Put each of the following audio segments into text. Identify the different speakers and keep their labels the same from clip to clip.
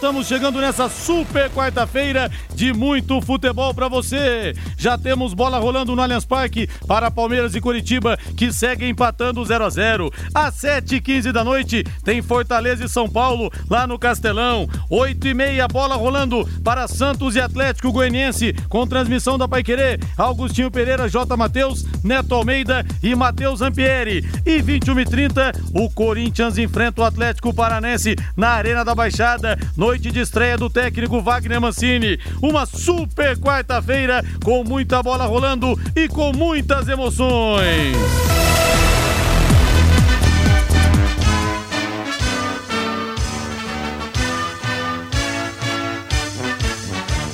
Speaker 1: Estamos chegando nessa super quarta-feira de muito futebol para você. Já temos bola rolando no Allianz Parque para Palmeiras e Curitiba, que seguem empatando 0 a 0 Às 7h15 da noite, tem Fortaleza e São Paulo lá no Castelão. 8 e meia, bola rolando para Santos e Atlético Goianiense, com transmissão da Paiquerê, Augustinho Pereira, J. Matheus, Neto Almeida e Matheus Ampieri. E 21 e 30, o Corinthians enfrenta o Atlético Paranense na Arena da Baixada, no noite de estreia do técnico Wagner Mancini. Uma super quarta-feira com muita bola rolando e com muitas emoções.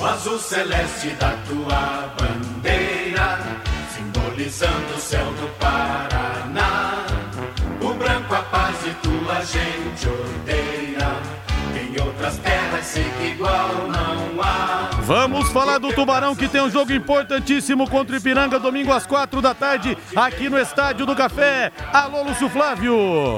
Speaker 2: O azul celeste da tua bandeira, simbolizando o céu do Paraná. O branco a paz e tua gente sei que igual não há.
Speaker 1: Vamos falar do Tubarão que tem um jogo importantíssimo contra o Ipiranga domingo às quatro da tarde aqui no Estádio do Café. Alô, Lúcio Flávio.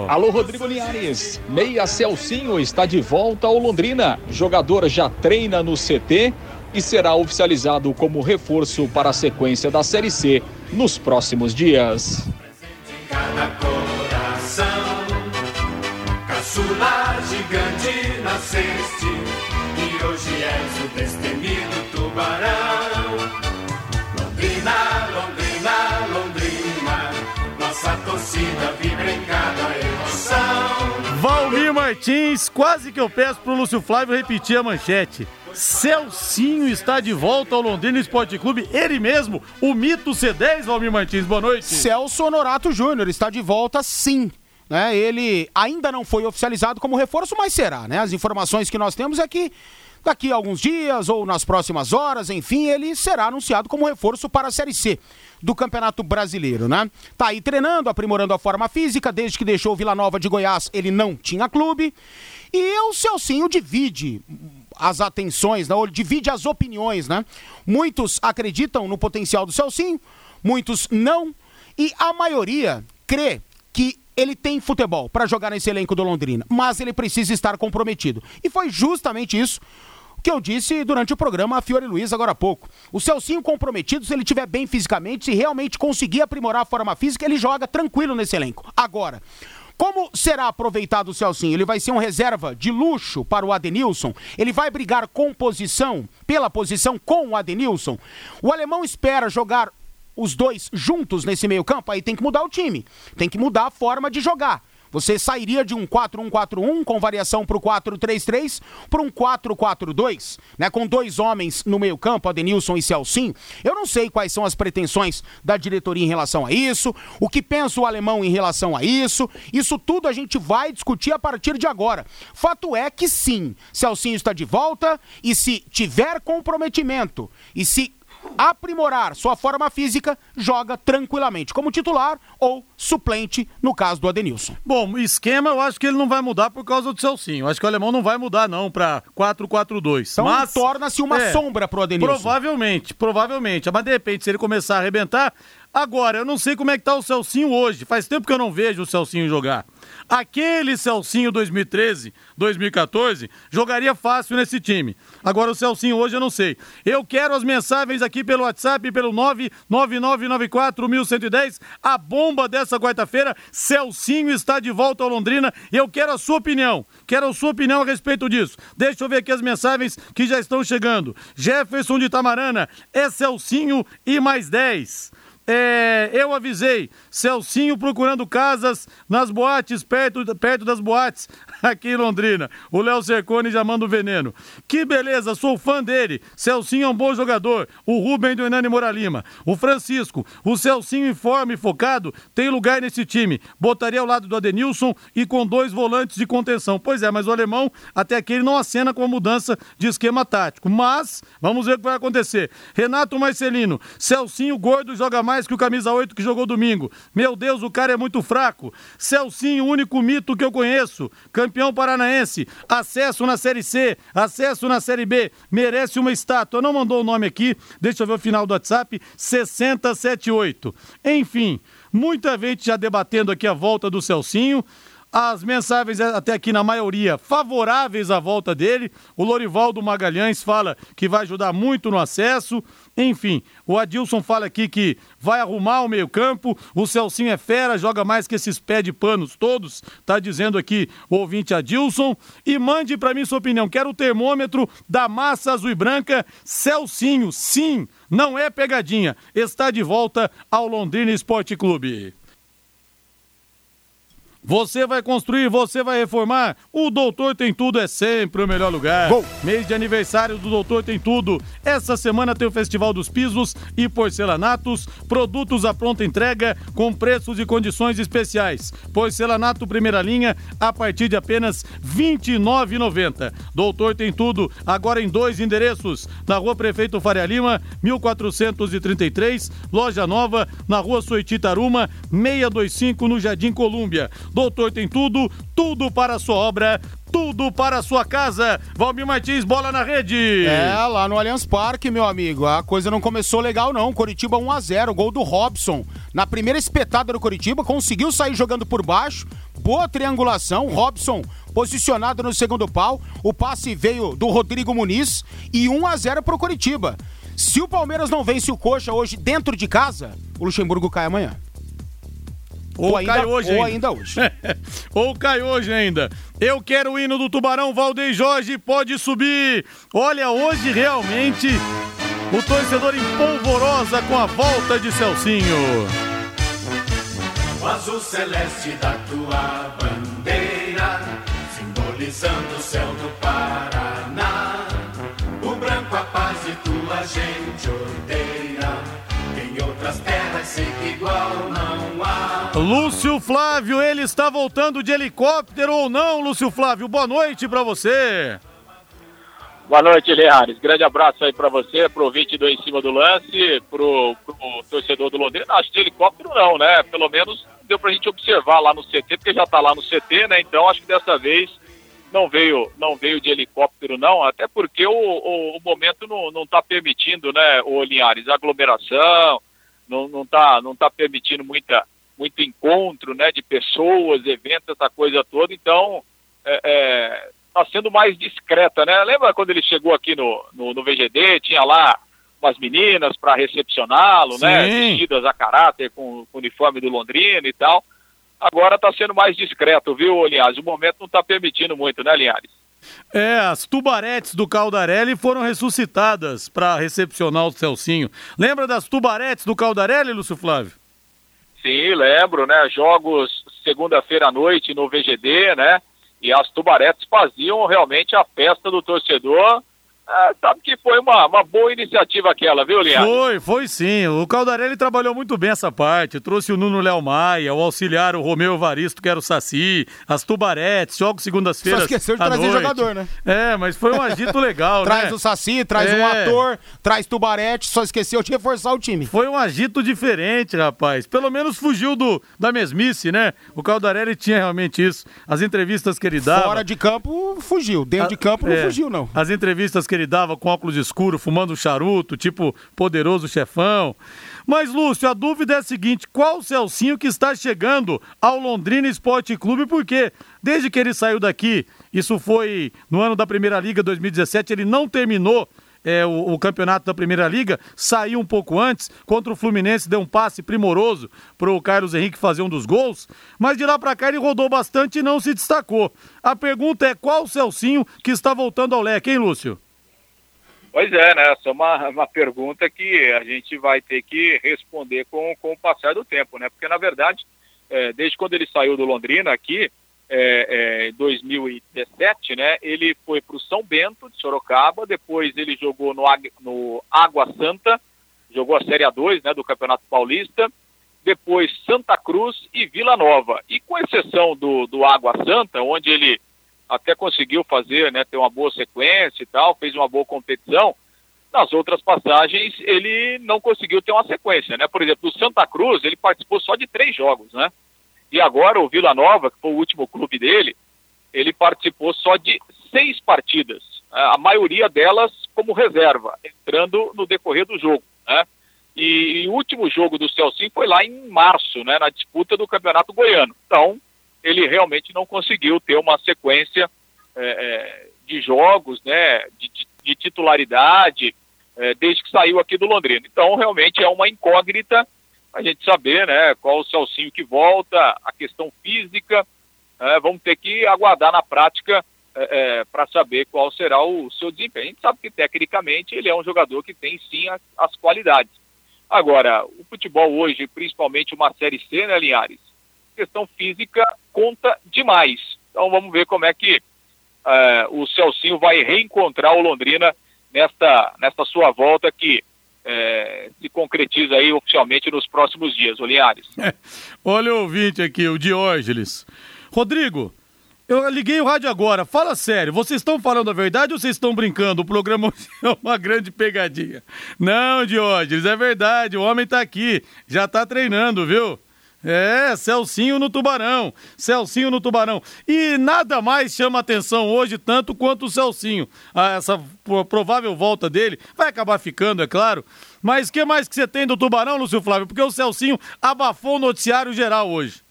Speaker 3: Alô, Rodrigo Linhares. Meia Celcinho está de volta ao Londrina. Jogador já treina no CT e será oficializado como reforço para a sequência da Série C nos próximos dias.
Speaker 2: Cada coração, caçula hoje és o destemido tubarão. Londrina, Londrina, Londrina, nossa torcida vibra em cada emoção.
Speaker 1: Valmir Martins, quase que eu peço pro Lúcio Flávio repetir a manchete. Celcinho está de volta ao Londrina Esporte Clube, ele mesmo, o mito C10, Valmir Martins, boa noite.
Speaker 4: Celso Honorato Júnior está de volta sim. Né? Ele ainda não foi oficializado como reforço, mas será. Né? As informações que nós temos é que daqui a alguns dias ou nas próximas horas, enfim, ele será anunciado como reforço para a Série C do Campeonato Brasileiro, né? Tá aí treinando, aprimorando a forma física, desde que deixou Vila Nova de Goiás, ele não tinha clube. E o Celcinho divide as atenções, né? divide as opiniões, né? Muitos acreditam no potencial do Celcinho, muitos não, e a maioria crê que ele tem futebol para jogar nesse elenco do Londrina, mas ele precisa estar comprometido. E foi justamente isso que eu disse durante o programa a Fiore Luiz agora há pouco. O Celcinho comprometido, se ele estiver bem fisicamente, se realmente conseguir aprimorar a forma física, ele joga tranquilo nesse elenco. Agora, como será aproveitado o Celcinho? Ele vai ser um reserva de luxo para o Adenilson? Ele vai brigar com posição, pela posição com o Adenilson? O alemão espera jogar os dois juntos nesse meio-campo, aí tem que mudar o time. Tem que mudar a forma de jogar. Você sairia de um 4-1-4-1 com variação para o 4-3-3 para um 4-4-2, né? Com dois homens no meio-campo, Adenilson e Celcim. Eu não sei quais são as pretensões da diretoria em relação a isso, o que pensa o alemão em relação a isso. Isso tudo a gente vai discutir a partir de agora. Fato é que sim, Celcinho está de volta e se tiver comprometimento e se aprimorar sua forma física, joga tranquilamente como titular ou suplente no caso do Adenilson.
Speaker 1: Bom, esquema eu acho que ele não vai mudar por causa do Celcinho. Acho que o alemão não vai mudar não para 4-4-2.
Speaker 4: Então mas torna-se uma é, sombra pro Adenilson.
Speaker 1: Provavelmente, provavelmente. Mas de repente se ele começar a arrebentar, agora eu não sei como é que tá o Celcinho hoje. Faz tempo que eu não vejo o Celcinho jogar. Aquele Celcinho 2013, 2014, jogaria fácil nesse time. Agora o Celcinho hoje eu não sei. Eu quero as mensagens aqui pelo WhatsApp, pelo 999941110. A bomba dessa quarta-feira, Celcinho está de volta ao Londrina. Eu quero a sua opinião. Quero a sua opinião a respeito disso. Deixa eu ver aqui as mensagens que já estão chegando. Jefferson de Tamarana, é Celcinho e mais 10. É, eu avisei, Celcinho procurando casas nas boates, perto, perto das boates aqui em Londrina. O Léo Cercone já manda o veneno. Que beleza, sou fã dele. Celcinho é um bom jogador. O Rubem do Hernani Moralima. O Francisco, o Celcinho informe e focado, tem lugar nesse time. Botaria ao lado do Adenilson e com dois volantes de contenção. Pois é, mas o alemão até aqui ele não acena com a mudança de esquema tático. Mas, vamos ver o que vai acontecer. Renato Marcelino, Celcinho gordo joga mais que o camisa 8 que jogou domingo. Meu Deus, o cara é muito fraco. Celcinho, único mito que eu conheço. Campeão paranaense. Acesso na Série C, acesso na Série B. Merece uma estátua. Não mandou o nome aqui. Deixa eu ver o final do WhatsApp. 6078. Enfim, muita gente já debatendo aqui a volta do Celcinho. As mensagens, até aqui na maioria, favoráveis à volta dele. O Lorivaldo Magalhães fala que vai ajudar muito no acesso. Enfim, o Adilson fala aqui que vai arrumar o meio-campo. O Celcinho é fera, joga mais que esses pés de panos todos. Tá dizendo aqui o ouvinte Adilson. E mande para mim sua opinião. Quero o termômetro da massa azul e branca. Celcinho, sim, não é pegadinha. Está de volta ao Londrina Esporte Clube. Você vai construir, você vai reformar. O Doutor Tem Tudo é sempre o melhor lugar. Gol. Mês de aniversário do Doutor Tem Tudo. Essa semana tem o Festival dos Pisos e Porcelanatos. Produtos à pronta entrega com preços e condições especiais. Porcelanato primeira linha a partir de apenas R$ 29,90. Doutor Tem Tudo agora em dois endereços. Na Rua Prefeito Faria Lima, 1433. Loja Nova, na Rua Soititaruma, 625 no Jardim Colúmbia. Doutor tem tudo, tudo para a sua obra, tudo para a sua casa. Valmir Martins, bola na rede.
Speaker 4: É, lá no Allianz Parque, meu amigo. A coisa não começou legal, não. Coritiba 1 a 0 gol do Robson. Na primeira espetada do Coritiba, conseguiu sair jogando por baixo. Boa triangulação. Robson posicionado no segundo pau. O passe veio do Rodrigo Muniz e 1 a 0 para o Coritiba. Se o Palmeiras não vence o Coxa hoje dentro de casa, o Luxemburgo cai amanhã.
Speaker 1: Ou, ou ainda, cai hoje
Speaker 4: ou
Speaker 1: ainda,
Speaker 4: ainda hoje.
Speaker 1: ou cai hoje ainda. Eu quero o hino do Tubarão, Valdeir Jorge, pode subir. Olha, hoje realmente o torcedor em polvorosa com a volta de Celcinho.
Speaker 2: O azul celeste da tua bandeira, simbolizando o céu do Paraná. O branco a paz e tua gente odeia. Em outras terras sei que igual não.
Speaker 1: Lúcio Flávio, ele está voltando de helicóptero ou não, Lúcio Flávio? Boa noite para você.
Speaker 3: Boa noite, Leares. Grande abraço aí para você, pro ouvinte do Em Cima do Lance, pro, pro torcedor do Londrina. Acho que de helicóptero não, né? Pelo menos deu pra gente observar lá no CT, porque já tá lá no CT, né? Então acho que dessa vez não veio, não veio de helicóptero não, até porque o, o, o momento não, não tá permitindo, né, o Linhares, aglomeração, não, não tá, não tá permitindo muita, muito encontro, né, de pessoas, eventos, essa coisa toda, então é, é, tá sendo mais discreta, né? Lembra quando ele chegou aqui no, no, no VGD, tinha lá umas meninas para recepcioná-lo, né? Vestidas a caráter com, com o uniforme do Londrina e tal. Agora está sendo mais discreto, viu, Linhares? O momento não está permitindo muito, né, Linhares?
Speaker 1: É, as tubaretes do Caldarelli foram ressuscitadas para recepcionar o Celcinho. Lembra das tubaretes do Caldarelli, Lúcio Flávio?
Speaker 3: Sim, lembro, né? Jogos segunda-feira à noite no VGD, né? E as tubaretes faziam realmente a festa do torcedor ah, sabe que foi uma, uma boa iniciativa aquela, viu, Leandro?
Speaker 1: Foi, foi sim. O Caldarelli trabalhou muito bem essa parte. Trouxe o Nuno Léo Maia, o auxiliar, o Romeu Evaristo, que era o Saci, as tubaretes, jogos segundas-feiras. Só
Speaker 4: esqueceu de trazer
Speaker 1: noite.
Speaker 4: jogador, né?
Speaker 1: É, mas foi um agito legal,
Speaker 4: traz
Speaker 1: né?
Speaker 4: Traz o Saci, traz é. um ator, traz tubarete, só esqueceu de reforçar o time.
Speaker 1: Foi um agito diferente, rapaz. Pelo menos fugiu do, da mesmice, né? O Caldarelli tinha realmente isso. As entrevistas que ele dava.
Speaker 4: Fora de campo, fugiu. Dentro a, de campo, é, não fugiu, não.
Speaker 1: As entrevistas que ele dava com óculos escuros, fumando charuto, tipo poderoso chefão. Mas, Lúcio, a dúvida é a seguinte: qual o Celcinho que está chegando ao Londrina Esporte Clube? Porque desde que ele saiu daqui, isso foi no ano da Primeira Liga 2017, ele não terminou é, o, o, campeonato da Primeira Liga, saiu um pouco antes, contra o Fluminense, deu um passe primoroso para o Carlos Henrique fazer um dos gols, mas de lá para cá ele rodou bastante e não se destacou. A pergunta é qual o Celcinho que está voltando ao leque, hein, Lúcio?
Speaker 3: Pois é, né? Essa é uma, uma pergunta que a gente vai ter que responder com, com o passar do tempo, né? Porque, na verdade, é, desde quando ele saiu do Londrina aqui, é, é, em 2017, né? Ele foi para o São Bento, de Sorocaba, depois ele jogou no, no Água Santa, jogou a Série A2, né? Do Campeonato Paulista, depois Santa Cruz e Vila Nova. E com exceção do, do Água Santa, onde ele até conseguiu fazer, né, ter uma boa sequência e tal, fez uma boa competição. nas outras passagens ele não conseguiu ter uma sequência, né? Por exemplo, o Santa Cruz ele participou só de três jogos, né? E agora o Vila Nova, que foi o último clube dele, ele participou só de seis partidas, né? a maioria delas como reserva, entrando no decorrer do jogo, né? E, e o último jogo do Celcinho foi lá em março, né? Na disputa do Campeonato Goiano. Então ele realmente não conseguiu ter uma sequência é, é, de jogos, né? de, de de titularidade é, desde que saiu aqui do Londrina. Então, realmente é uma incógnita a gente saber né, qual o Celcinho que volta, a questão física. É, vamos ter que aguardar na prática é, é para saber qual será o seu desempenho. A gente sabe que, tecnicamente, ele é um jogador que tem sim as, as qualidades. Agora, o futebol hoje, principalmente uma Série C, né, Linhares? Questão física conta demais. Então, vamos ver como é que uh, o Celcinho vai reencontrar o Londrina nesta, nesta sua volta que é, se concretiza aí oficialmente nos próximos dias, Oliares.
Speaker 1: Olha o ouvinte aqui, o Diógenes. Rodrigo, eu liguei o rádio agora, fala sério, vocês estão falando a verdade ou vocês estão brincando? O programa é uma grande pegadinha. Não, Diógenes, é verdade, o homem tá aqui, já tá treinando, viu? É, Celcinho no Tubarão. Celcinho no Tubarão. E nada mais chama atenção hoje tanto quanto o Celcinho. Ah, essa provável volta dele vai acabar ficando, é claro. Mas que mais que você tem do Tubarão, Lúcio Flávio? Porque o Celcinho abafou o noticiário geral hoje.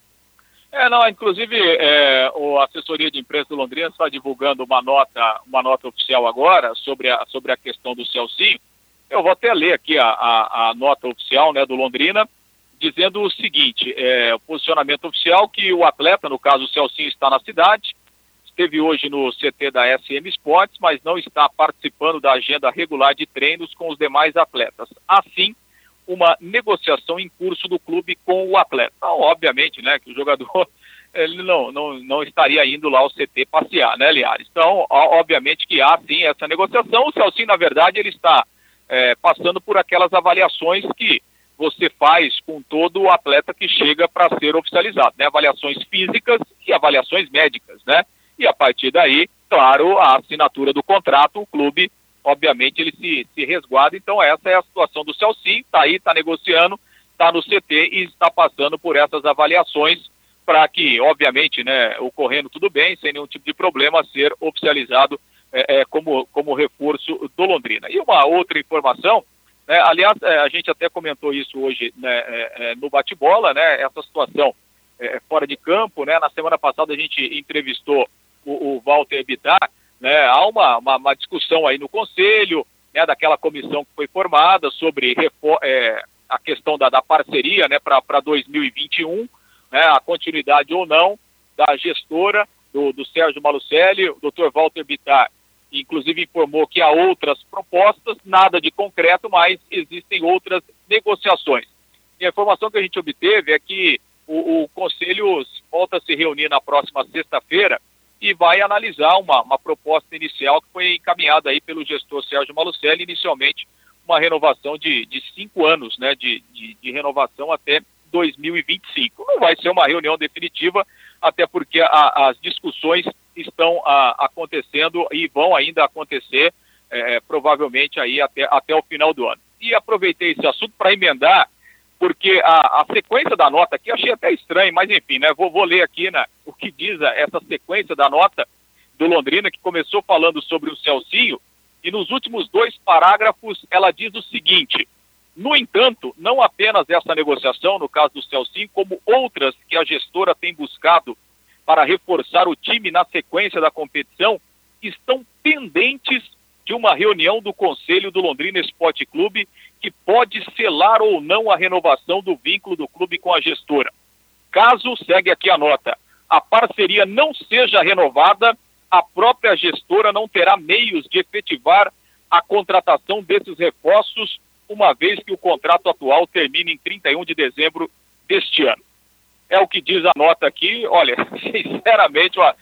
Speaker 3: É, não, inclusive é, a assessoria de imprensa do Londrina está divulgando uma nota, uma nota oficial agora sobre a, sobre a questão do Celcinho. Eu vou até ler aqui a, a, a nota oficial né, do Londrina dizendo o seguinte: é, o posicionamento oficial que o atleta, no caso o Celcinho, está na cidade, esteve hoje no CT da SM Sports, mas não está participando da agenda regular de treinos com os demais atletas. Assim, uma negociação em curso do clube com o atleta. Então, obviamente, né, que o jogador ele não, não, não estaria indo lá ao CT passear, né, Liares? Então, obviamente que há sim essa negociação. O Celcinho, na verdade, ele está é, passando por aquelas avaliações que você faz com todo o atleta que chega para ser oficializado, né? Avaliações físicas e avaliações médicas, né? E a partir daí, claro, a assinatura do contrato, o clube, obviamente, ele se, se resguarda. Então, essa é a situação do Celci, está aí, está negociando, está no CT e está passando por essas avaliações para que, obviamente, né, ocorrendo tudo bem, sem nenhum tipo de problema, ser oficializado é, é, como, como reforço do Londrina. E uma outra informação né? Aliás, é, a gente até comentou isso hoje né, é, é, no bate-bola, né, essa situação é, fora de campo. Né? Na semana passada a gente entrevistou o, o Walter Bittar. Né? Há uma, uma, uma, discussão aí no Conselho, né, daquela comissão que foi formada sobre é, a questão da, da parceria né, para 2021, né, a continuidade ou não da gestora do, do Sérgio Malucelli, o doutor Walter Bittar inclusive informou que há outras propostas, nada de concreto, mas existem outras negociações. E a informação que a gente obteve é que o, o Conselho volta a se reunir na próxima sexta-feira e vai analisar uma, uma proposta inicial que foi encaminhada aí pelo gestor Sérgio Malucelli, inicialmente uma renovação de, de cinco anos, né, de, de, de renovação até 2025. Não vai ser uma reunião definitiva, até porque a, as discussões estão a, acontecendo e vão ainda acontecer é, provavelmente aí até, até o final do ano. E aproveitei esse assunto para emendar, porque a, a, sequência da nota aqui achei até estranho, mas enfim, né, vou, vou ler aqui né, o que diz essa sequência da nota do Londrina, que começou falando sobre o Celcinho, e nos últimos dois parágrafos ela diz o seguinte: no entanto, não apenas essa negociação, no caso do Celcinho, como outras que a gestora tem buscado para reforçar o time na sequência da competição estão pendentes de uma reunião do Conselho do Londrina Esporte Clube que pode selar ou não a renovação do vínculo do clube com a gestora. Caso, segue aqui a nota, a parceria não seja renovada, a própria gestora não terá meios de efetivar a contratação desses reforços, uma vez que o contrato atual termina em 31 de dezembro deste ano é o que diz a nota aqui. Olha, sinceramente, ó,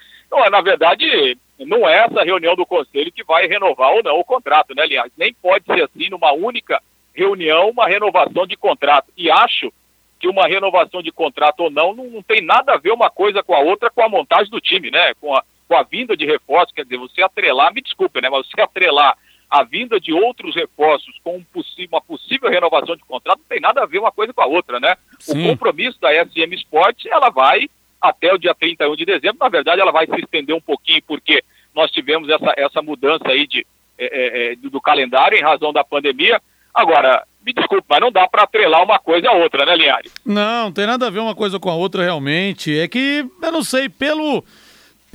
Speaker 3: na verdade, não é essa reunião do conselho que vai renovar ou não o contrato, né, aliás? Nem pode ser assim, numa única reunião, uma renovação de contrato. E acho que uma renovação de contrato ou não, não, não tem nada a ver uma coisa com a outra com a montagem do time, né? Com a, com a vinda de reforço, quer dizer, você atrelar, me desculpe, né? Mas você atrelar a vinda de outros reforços com um uma possível renovação de contrato não tem nada a ver uma coisa com a outra, né? Sim. O compromisso da SM Sports, ela vai até o dia 31 de dezembro, na verdade ela vai se estender um pouquinho porque nós tivemos essa, essa mudança aí de, é, é, do calendário em razão da pandemia. Agora, me desculpe, mas não dá para atrelar uma coisa a outra, né, Linhares?
Speaker 1: Não, não tem nada a ver uma coisa com a outra realmente. É que, eu não sei, pelo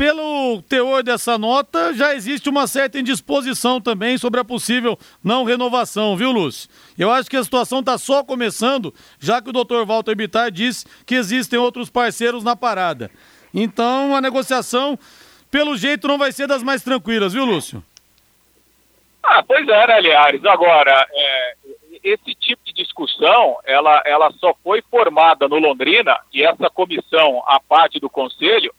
Speaker 1: pelo teor dessa nota, já existe uma certa indisposição também sobre a possível não renovação, viu, Lúcio? Eu acho que a situação está só começando, já que o doutor Walter Bittar disse que existem outros parceiros na parada. Então, a negociação, pelo jeito, não vai ser das mais tranquilas, viu, Lúcio?
Speaker 3: Ah, pois é, né, Liares? Agora, é, esse tipo de discussão, ela, ela só foi formada no Londrina, e essa comissão, a parte do conselho,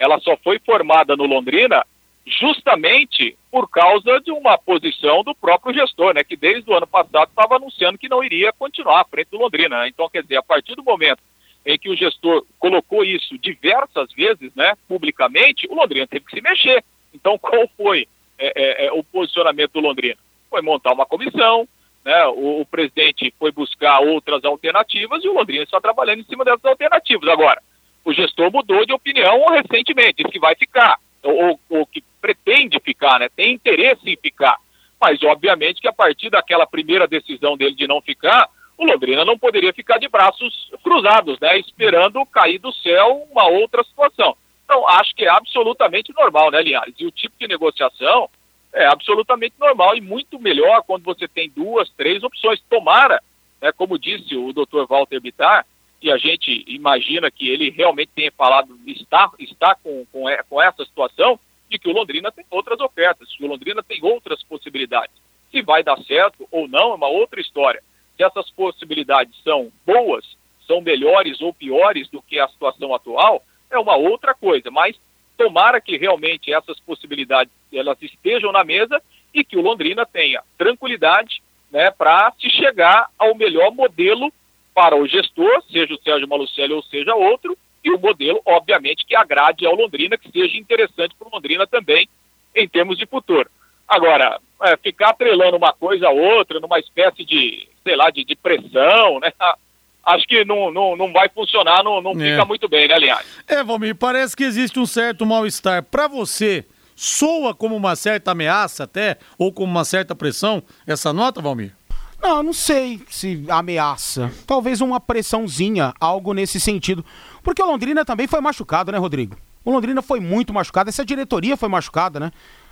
Speaker 3: ela só foi formada no Londrina justamente por causa de uma posição do próprio gestor, né, que desde o ano passado estava anunciando que não iria continuar à frente do Londrina. Né? Então, quer dizer, a partir do momento em que o gestor colocou isso diversas vezes, né, publicamente, o Londrina teve que se mexer. Então, qual foi é, é, é, o posicionamento do Londrina? Foi montar uma comissão, né, o, o presidente foi buscar outras alternativas e o Londrina está trabalhando em cima dessas alternativas. Agora, o gestor mudou de opinião recentemente, disse que vai ficar, ou, ou que pretende ficar, né? tem interesse em ficar. Mas, obviamente, que a partir daquela primeira decisão dele de não ficar, o Londrina não poderia ficar de braços cruzados, né? esperando cair do céu uma outra situação. Então, acho que é absolutamente normal, né, Linhares? E o tipo de negociação é absolutamente normal e muito melhor quando você tem duas, três opções. Tomara, né, como disse o doutor Walter Bittar, e a gente imagina que ele realmente tenha falado, está, está com, com, com essa situação, de que o Londrina tem outras ofertas, que o Londrina tem outras possibilidades. Se vai dar certo ou não é uma outra história. Se essas possibilidades são boas, são melhores ou piores do que a situação atual, é uma outra coisa. Mas tomara que realmente essas possibilidades elas estejam na mesa e que o Londrina tenha tranquilidade né, para se chegar ao melhor modelo para o gestor, seja o Sérgio Malucelli ou seja outro, e o modelo, obviamente, que agrade ao Londrina, que seja interessante para o Londrina também em termos de futuro. Agora, é, ficar atrelando uma coisa a outra, numa espécie de, sei lá, de, de pressão, né? Acho que não, não, não vai funcionar, não, não é. fica muito bem, né, Linhares?
Speaker 1: É, Valmir, parece que existe um certo mal-estar. Para você, soa como uma certa ameaça até, ou como uma certa pressão, essa nota, Valmir?
Speaker 4: Não, não sei se ameaça. Talvez uma pressãozinha, algo nesse sentido. Porque o Londrina também foi machucado, né, Rodrigo? O Londrina foi muito machucado, essa diretoria foi machucada, né?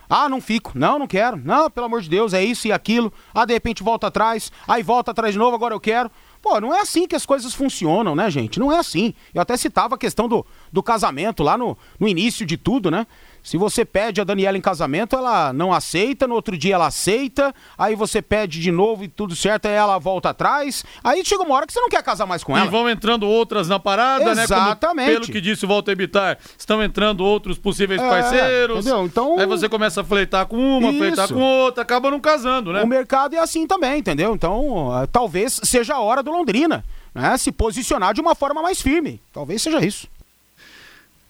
Speaker 4: Ah, não fico. Não, não quero. Não, pelo amor de Deus, é isso e aquilo. Ah, de repente volta atrás. Aí volta atrás de novo, agora eu quero. Pô, não é assim que as coisas funcionam, né, gente? Não é assim. Eu até citava a questão do, do casamento lá no, no início de tudo, né? Se você pede a Daniela em casamento, ela não aceita, no outro dia ela aceita, aí você pede de novo e tudo certo, aí ela volta atrás. Aí chega uma hora que você não quer casar mais com ela.
Speaker 1: E vão entrando outras na parada,
Speaker 4: Exatamente. né? Exatamente.
Speaker 1: Pelo que disse o Walter Bittar, estão entrando outros possíveis é, parceiros. Entendeu? Então. Aí você começa a fleitar com uma, Isso. fleitar com outra, acaba não casando, né?
Speaker 4: O mercado é assim também, entendeu? Então, uh, talvez seja a hora do Londrina, né? Se posicionar de uma forma mais firme. Talvez seja isso.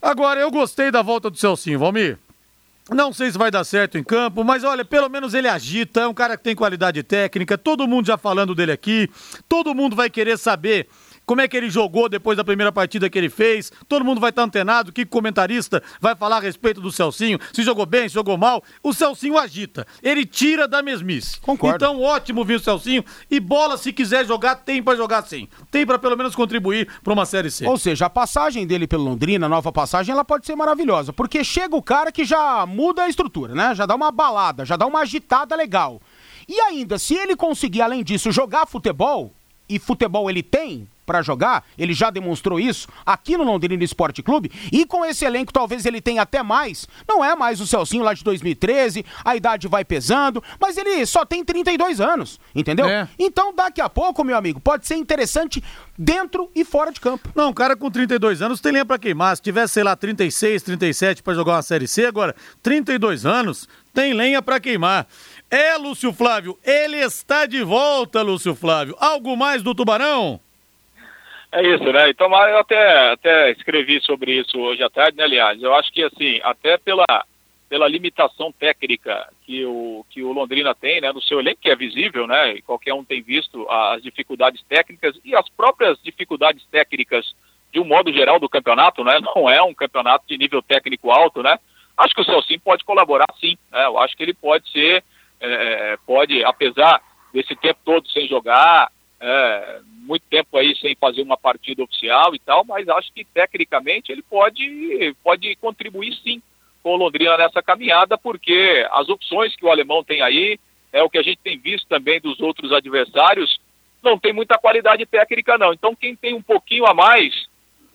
Speaker 1: Agora, eu gostei da volta do Celcinho, Valmir. Não sei se vai dar certo em campo, mas olha, pelo menos ele agita, é um cara que tem qualidade técnica, todo mundo já falando dele aqui, todo mundo vai querer saber como é que ele jogou depois da primeira partida que ele fez. Todo mundo vai estar antenado, o que comentarista vai falar a respeito do Celcinho, se jogou bem, se jogou mal. O Celcinho agita, ele tira da mesmice.
Speaker 4: Concordo.
Speaker 1: Então, ótimo vir o Celcinho. E bola, se quiser jogar, tem para jogar sim. Tem para pelo menos contribuir para uma Série C.
Speaker 4: Ou seja, a passagem dele pelo Londrina, a nova passagem, ela pode ser maravilhosa, porque chega o cara que já muda a estrutura, né? Já dá uma balada, já dá uma agitada legal. E ainda, se ele conseguir, além disso, jogar futebol, e futebol ele tem, para jogar, ele já demonstrou isso aqui no Londrina Esporte Clube, e com esse elenco talvez ele tenha até mais. Não é mais o Celcinho lá de 2013, a idade vai pesando, mas ele só tem 32 anos, entendeu? É. Então daqui a pouco, meu amigo, pode ser interessante dentro e fora de campo.
Speaker 1: Não, um cara com 32 anos tem lenha para queimar. Se tivesse, sei lá, 36, 37 para jogar uma Série C, agora 32 anos, tem lenha para queimar. É, Lúcio Flávio, ele está de volta, Lúcio Flávio. Algo mais do Tubarão?
Speaker 3: É isso, né? Então, eu até, até escrevi sobre isso hoje à tarde, né, aliás? Eu acho que, assim, até pela, pela limitação técnica que o, que o Londrina tem, né, no seu elenco, que é visível, né, e qualquer um tem visto as dificuldades técnicas e as próprias dificuldades técnicas de um modo geral do campeonato, né, não é um campeonato de nível técnico alto, né, acho que o Celcinho pode colaborar sim, né, eu acho que ele pode ser, é, pode, apesar desse tempo todo sem jogar, é, muito tempo aí sem fazer uma partida oficial e tal, mas acho que tecnicamente ele pode, pode contribuir sim com o Londrina nessa caminhada, porque as opções que o alemão tem aí, é o que a gente tem visto também dos outros adversários, não tem muita qualidade técnica não. Então quem tem um pouquinho a mais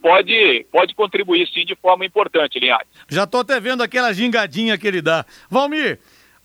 Speaker 3: pode, pode contribuir sim de forma importante, Linhares.
Speaker 1: Já tô até vendo aquela gingadinha que ele dá. Valmir,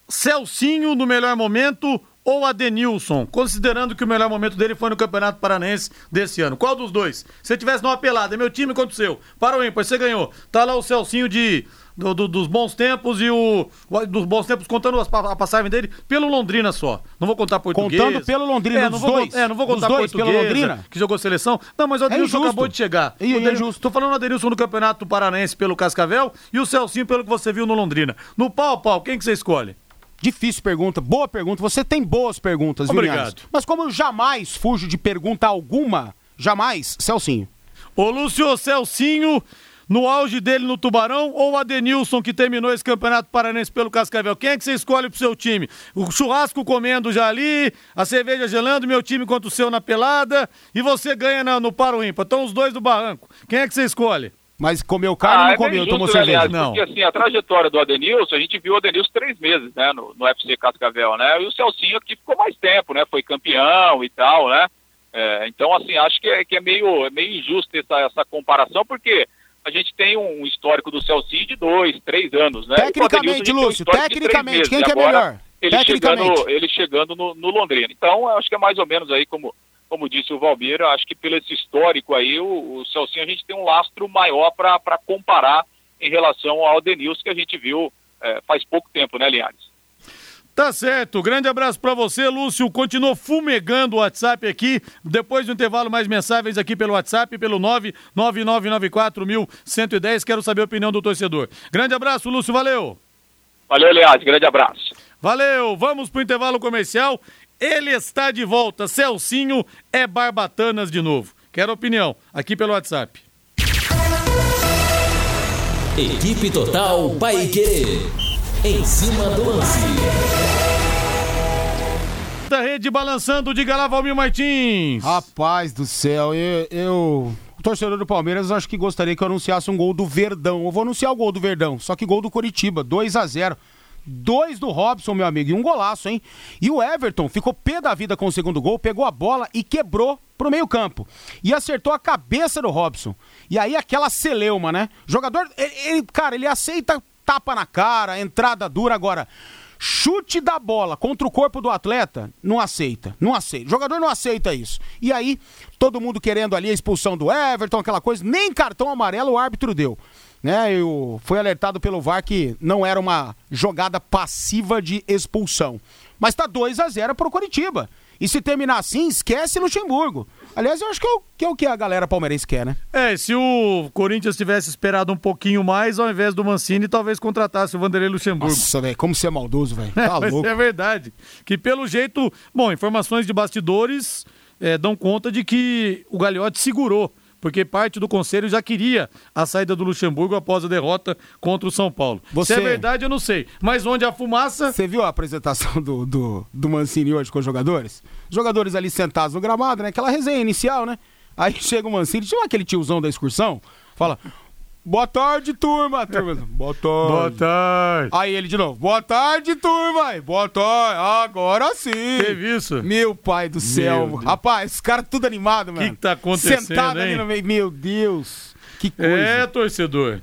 Speaker 1: Celcinho no melhor momento ou Adenilson, considerando que o melhor momento dele foi no Campeonato Paranense desse ano? Qual dos dois? Se tivesse numa pelada, é meu time contra o seu. Para o ímpar, você ganhou. Tá lá o Celcinho de do, do, dos bons tempos e o. Dos bons tempos, contando a passagem dele pelo Londrina só. Não vou contar português.
Speaker 4: Contando pelo Londrina,
Speaker 1: é, não vou,
Speaker 4: dois.
Speaker 1: É, não vou contar
Speaker 4: dois pelo Londrina.
Speaker 1: que jogou seleção. Não, mas o Adenilson é acabou de chegar.
Speaker 4: E, é justo.
Speaker 1: Tô falando o Adenilson no Campeonato Paranense pelo Cascavel e o Celcinho pelo que você viu no Londrina. No pau a pau, quem que você escolhe?
Speaker 4: Difícil pergunta, boa pergunta. Você tem boas perguntas,
Speaker 1: Obrigado.
Speaker 4: Viu, Mas como eu jamais fujo de pergunta alguma, jamais, Celcinho.
Speaker 1: Ô, Lúcio Celcinho, no auge dele no Tubarão ou o Adenilson que terminou esse Campeonato Paranense pelo Cascavel? Quem é que você escolhe pro seu time? O churrasco comendo já ali, a cerveja gelando, meu time contra o seu na pelada e você ganha na, no Paro Ímpar. Estão os dois do barranco. Quem é que você escolhe?
Speaker 4: Mas comeu carne
Speaker 3: ah,
Speaker 4: ou não
Speaker 3: é
Speaker 4: comeu?
Speaker 3: Justo,
Speaker 4: tomou
Speaker 3: né,
Speaker 4: cerveja?
Speaker 3: Aliás,
Speaker 4: não.
Speaker 3: Porque assim, a trajetória do Adenilson, a gente viu o Adenilson três meses, né, no, no FC Cascavel, né? E o Celcinho que ficou mais tempo, né? Foi campeão e tal, né? É, então, assim, acho que é, que é meio, é meio injusto essa, essa comparação, porque a gente tem um histórico do Celci de dois, três anos, né?
Speaker 4: Tecnicamente, Lúcio, um tecnicamente, quem que é melhor?
Speaker 3: Ele chegando, ele chegando no, no, Londrina. Então, acho que é mais ou menos aí como, como disse o Valmir, acho que pelo esse histórico aí, o, o Celcinho a gente tem um lastro maior para comparar em relação ao Denilson que a gente viu é, faz pouco tempo, né, Linhares?
Speaker 1: Tá certo, grande abraço para você, Lúcio. Continua fumegando o WhatsApp aqui. Depois do intervalo, mais mensagens aqui pelo WhatsApp, pelo 999941110. Quero saber a opinião do torcedor. Grande abraço, Lúcio, valeu.
Speaker 3: Valeu, Leandro, grande abraço.
Speaker 1: Valeu, vamos pro intervalo comercial. Ele está de volta, Celcinho é Barbatanas de novo. Quero opinião aqui pelo WhatsApp.
Speaker 5: Equipe Total Paique. Em cima do lance.
Speaker 1: Da rede balançando, diga lá, Valmir Martins.
Speaker 4: Rapaz do céu, eu, eu. O torcedor do Palmeiras acho que gostaria que eu anunciasse um gol do Verdão. Eu vou anunciar o gol do Verdão, só que gol do Coritiba, 2 a 0 Dois do Robson, meu amigo, e um golaço, hein? E o Everton ficou pé da vida com o segundo gol, pegou a bola e quebrou pro meio-campo. E acertou a cabeça do Robson. E aí aquela celeuma, né? Jogador, ele, ele, cara, ele aceita tapa na cara, entrada dura. Agora, chute da bola contra o corpo do atleta, não aceita. Não aceita. O jogador não aceita isso. E aí, todo mundo querendo ali a expulsão do Everton, aquela coisa, nem cartão amarelo o árbitro deu. Né, eu fui alertado pelo VAR que não era uma jogada passiva de expulsão. Mas tá 2 a 0 pro Coritiba. E se terminar assim, esquece Luxemburgo. Aliás, eu acho que é, o, que é o que a galera palmeirense quer, né?
Speaker 1: É, se o Corinthians tivesse esperado um pouquinho mais, ao invés do Mancini, talvez contratasse o Vanderlei Luxemburgo.
Speaker 4: Nossa, velho, como você é maldoso, velho. Tá
Speaker 1: é,
Speaker 4: louco.
Speaker 1: é verdade. Que pelo jeito, bom, informações de bastidores é, dão conta de que o Gagliotti segurou porque parte do conselho já queria a saída do Luxemburgo após a derrota contra o São Paulo. Você... Se é verdade, eu não sei. Mas onde a fumaça.
Speaker 4: Você viu a apresentação do, do, do Mancini hoje com os jogadores? Os jogadores ali sentados no gramado, né? Aquela resenha inicial, né? Aí chega o Mancini, tinha aquele tiozão da excursão, fala: Boa tarde, turma. turma. Boa tarde.
Speaker 1: Boa tarde.
Speaker 4: Aí ele de novo. Boa tarde, turma. Boa tarde. Agora sim.
Speaker 1: Teve isso?
Speaker 4: Meu pai do céu. Rapaz, os caras tudo animado, mano.
Speaker 1: O que, que tá acontecendo,
Speaker 4: Sentado
Speaker 1: hein?
Speaker 4: ali no meio. Meu Deus. Que coisa.
Speaker 1: É, torcedor.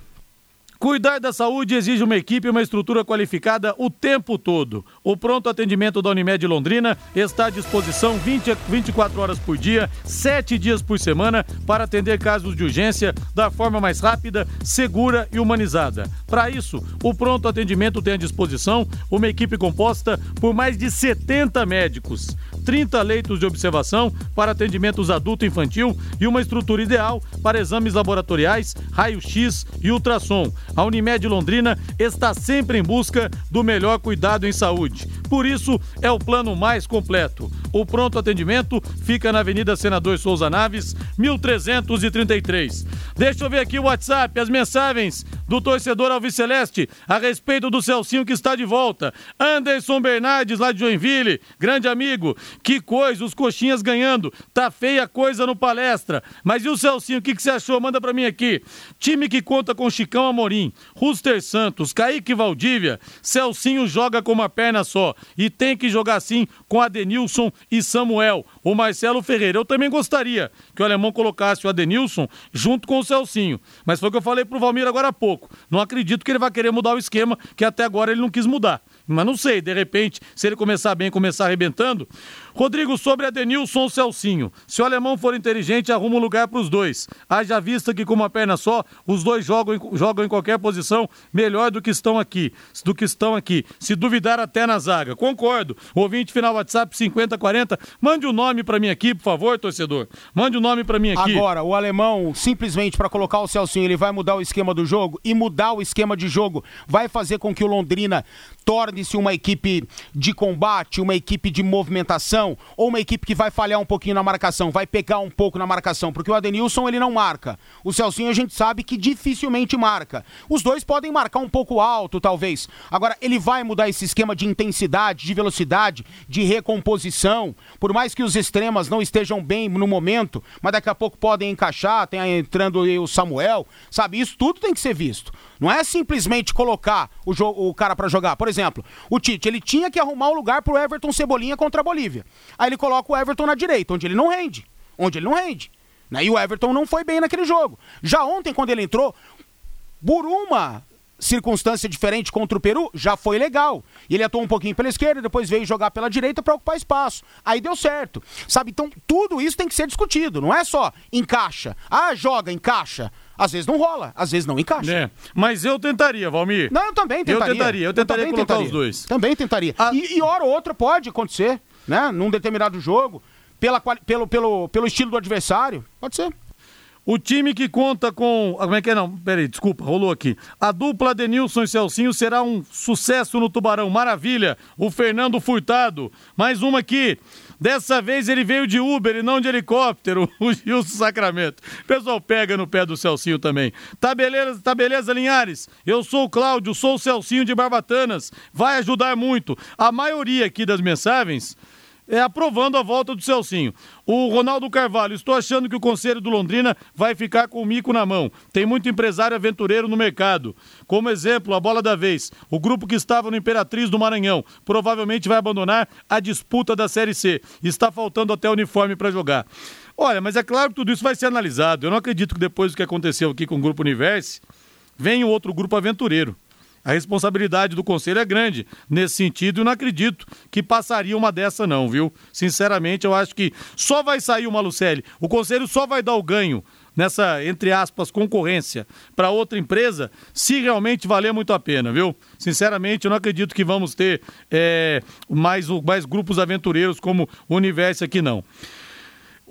Speaker 1: Cuidar da saúde exige uma equipe e uma estrutura qualificada o tempo todo. O pronto atendimento da Unimed Londrina está à disposição 20 a 24 horas por dia, 7 dias por semana, para atender casos de urgência da forma mais rápida, segura e humanizada. Para isso, o pronto atendimento tem à disposição uma equipe composta por mais de 70 médicos, 30 leitos de observação para atendimentos adulto e infantil e uma estrutura ideal para exames laboratoriais, raio-x e ultrassom A Unimed Londrina está sempre em busca do melhor cuidado em saúde. Por isso, é o plano mais completo. O pronto atendimento fica na Avenida Senador Souza Naves, 1333. Deixa eu ver aqui o WhatsApp, as mensagens do torcedor Alves Celeste a respeito do Celcinho que está de volta. Anderson Bernardes, lá de Joinville, grande amigo. Que coisa, os coxinhas ganhando. Tá feia coisa no palestra. Mas e o Celcinho, o que, que você achou? Manda pra mim aqui. Time que conta com Chicão Amorim, Ruster Santos, Kaique Valdívia, Celcinho joga com uma perna só. E tem que jogar assim com Adenilson e Samuel. O Marcelo Ferreira. Eu também gostaria que o alemão colocasse o Adenilson junto com o Celcinho. Mas foi o que eu falei pro Valmir agora há pouco. Não acredito que ele vai querer mudar o esquema, que até agora ele não quis mudar. Mas não sei, de repente, se ele começar bem, começar arrebentando. Rodrigo, sobre a Denilson Celcinho. Se o alemão for inteligente, arruma um lugar para os dois. Haja vista que com uma perna só, os dois jogam, jogam em qualquer posição melhor do que estão aqui. Do que estão aqui. Se duvidar até na zaga. Concordo. Ouvinte final WhatsApp 5040. Mande o um nome para mim aqui, por favor, torcedor. Mande o um nome para mim aqui.
Speaker 4: Agora, o alemão, simplesmente para colocar o Celcinho, ele vai mudar o esquema do jogo e mudar o esquema de jogo vai fazer com que o Londrina torne-se uma equipe de combate, uma equipe de movimentação, ou uma equipe que vai falhar um pouquinho na marcação, vai pegar um pouco na marcação, porque o Adenilson ele não marca. O Celcinho a gente sabe que dificilmente marca. Os dois podem marcar um pouco alto, talvez. Agora, ele vai mudar esse esquema de intensidade, de velocidade, de recomposição. Por mais que os extremas não estejam bem no momento, mas daqui a pouco podem encaixar, tem entrando o Samuel, sabe? Isso tudo tem que ser visto. Não é simplesmente colocar o, o cara para jogar. Por exemplo, o Tite, ele tinha que arrumar um lugar pro Everton Cebolinha contra a Bolívia. Aí ele coloca o Everton na direita, onde ele não rende. Onde ele não rende. Né? E o Everton não foi bem naquele jogo. Já ontem, quando ele entrou, por uma circunstância diferente contra o Peru, já foi legal. Ele atuou um pouquinho pela esquerda, depois veio jogar pela direita para ocupar espaço. Aí deu certo. Sabe? Então, tudo isso tem que ser discutido. Não é só encaixa. Ah, joga, encaixa. Às vezes não rola, às vezes não encaixa. É.
Speaker 1: Mas eu tentaria, Valmir.
Speaker 4: Não, eu também tentaria.
Speaker 1: Eu tentaria, eu tentaria eu colocar tentaria. os dois.
Speaker 4: Também tentaria. A... E, e hora ou outra pode acontecer, né? Num determinado jogo, pela, pelo, pelo, pelo estilo do adversário. Pode ser.
Speaker 1: O time que conta com. Como é que é? Não, peraí, desculpa, rolou aqui. A dupla Denilson e Celcinho será um sucesso no Tubarão. Maravilha. O Fernando Furtado. Mais uma aqui. Dessa vez ele veio de Uber e não de helicóptero, o Gilson Sacramento. O pessoal pega no pé do Celcinho também. Tá beleza, tá beleza, Linhares? Eu sou o Cláudio, sou o Celcinho de Barbatanas. Vai ajudar muito. A maioria aqui das mensagens é, aprovando a volta do Celcinho. O Ronaldo Carvalho, estou achando que o Conselho do Londrina vai ficar com o mico na mão. Tem muito empresário aventureiro no mercado. Como exemplo, a bola da vez. O grupo que estava no Imperatriz do Maranhão provavelmente vai abandonar a disputa da Série C. Está faltando até uniforme para jogar. Olha, mas é claro que tudo isso vai ser analisado. Eu não acredito que depois do que aconteceu aqui com o Grupo Universe, venha outro grupo aventureiro. A responsabilidade do conselho é grande nesse sentido e não acredito que passaria uma dessa, não, viu? Sinceramente, eu acho que só vai sair o Malucelli. O conselho só vai dar o ganho nessa, entre aspas, concorrência para outra empresa, se realmente valer muito a pena, viu? Sinceramente, eu não acredito que vamos ter é, mais, mais grupos aventureiros como o Universo aqui, não.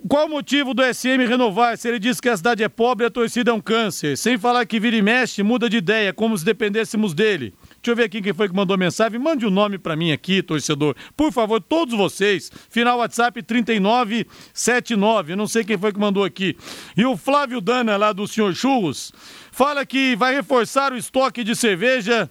Speaker 1: Qual o motivo do SM renovar? Se ele diz que a cidade é pobre, a torcida é um câncer. Sem falar que vira e mexe, muda de ideia, como se dependêssemos dele. Deixa eu ver aqui quem foi que mandou mensagem. Mande o um nome para mim aqui, torcedor. Por favor, todos vocês. Final WhatsApp 3979. Não sei quem foi que mandou aqui. E o Flávio Dana, lá do Senhor Churros, fala que vai reforçar o estoque de cerveja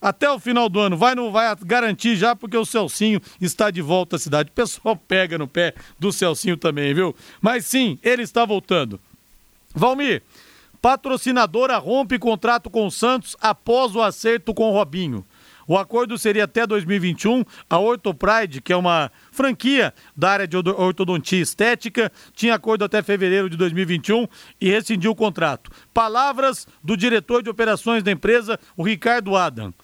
Speaker 1: até o final do ano. Vai não vai garantir já porque o Celcinho está de volta à cidade. O pessoal pega no pé do Celcinho também, viu? Mas sim, ele está voltando. Valmir, patrocinadora rompe contrato com o Santos após o acerto com o Robinho. O acordo seria até 2021. A Ortopride, que é uma franquia da área de ortodontia estética, tinha acordo até fevereiro de 2021 e rescindiu o contrato. Palavras do diretor de operações da empresa, o Ricardo Adam.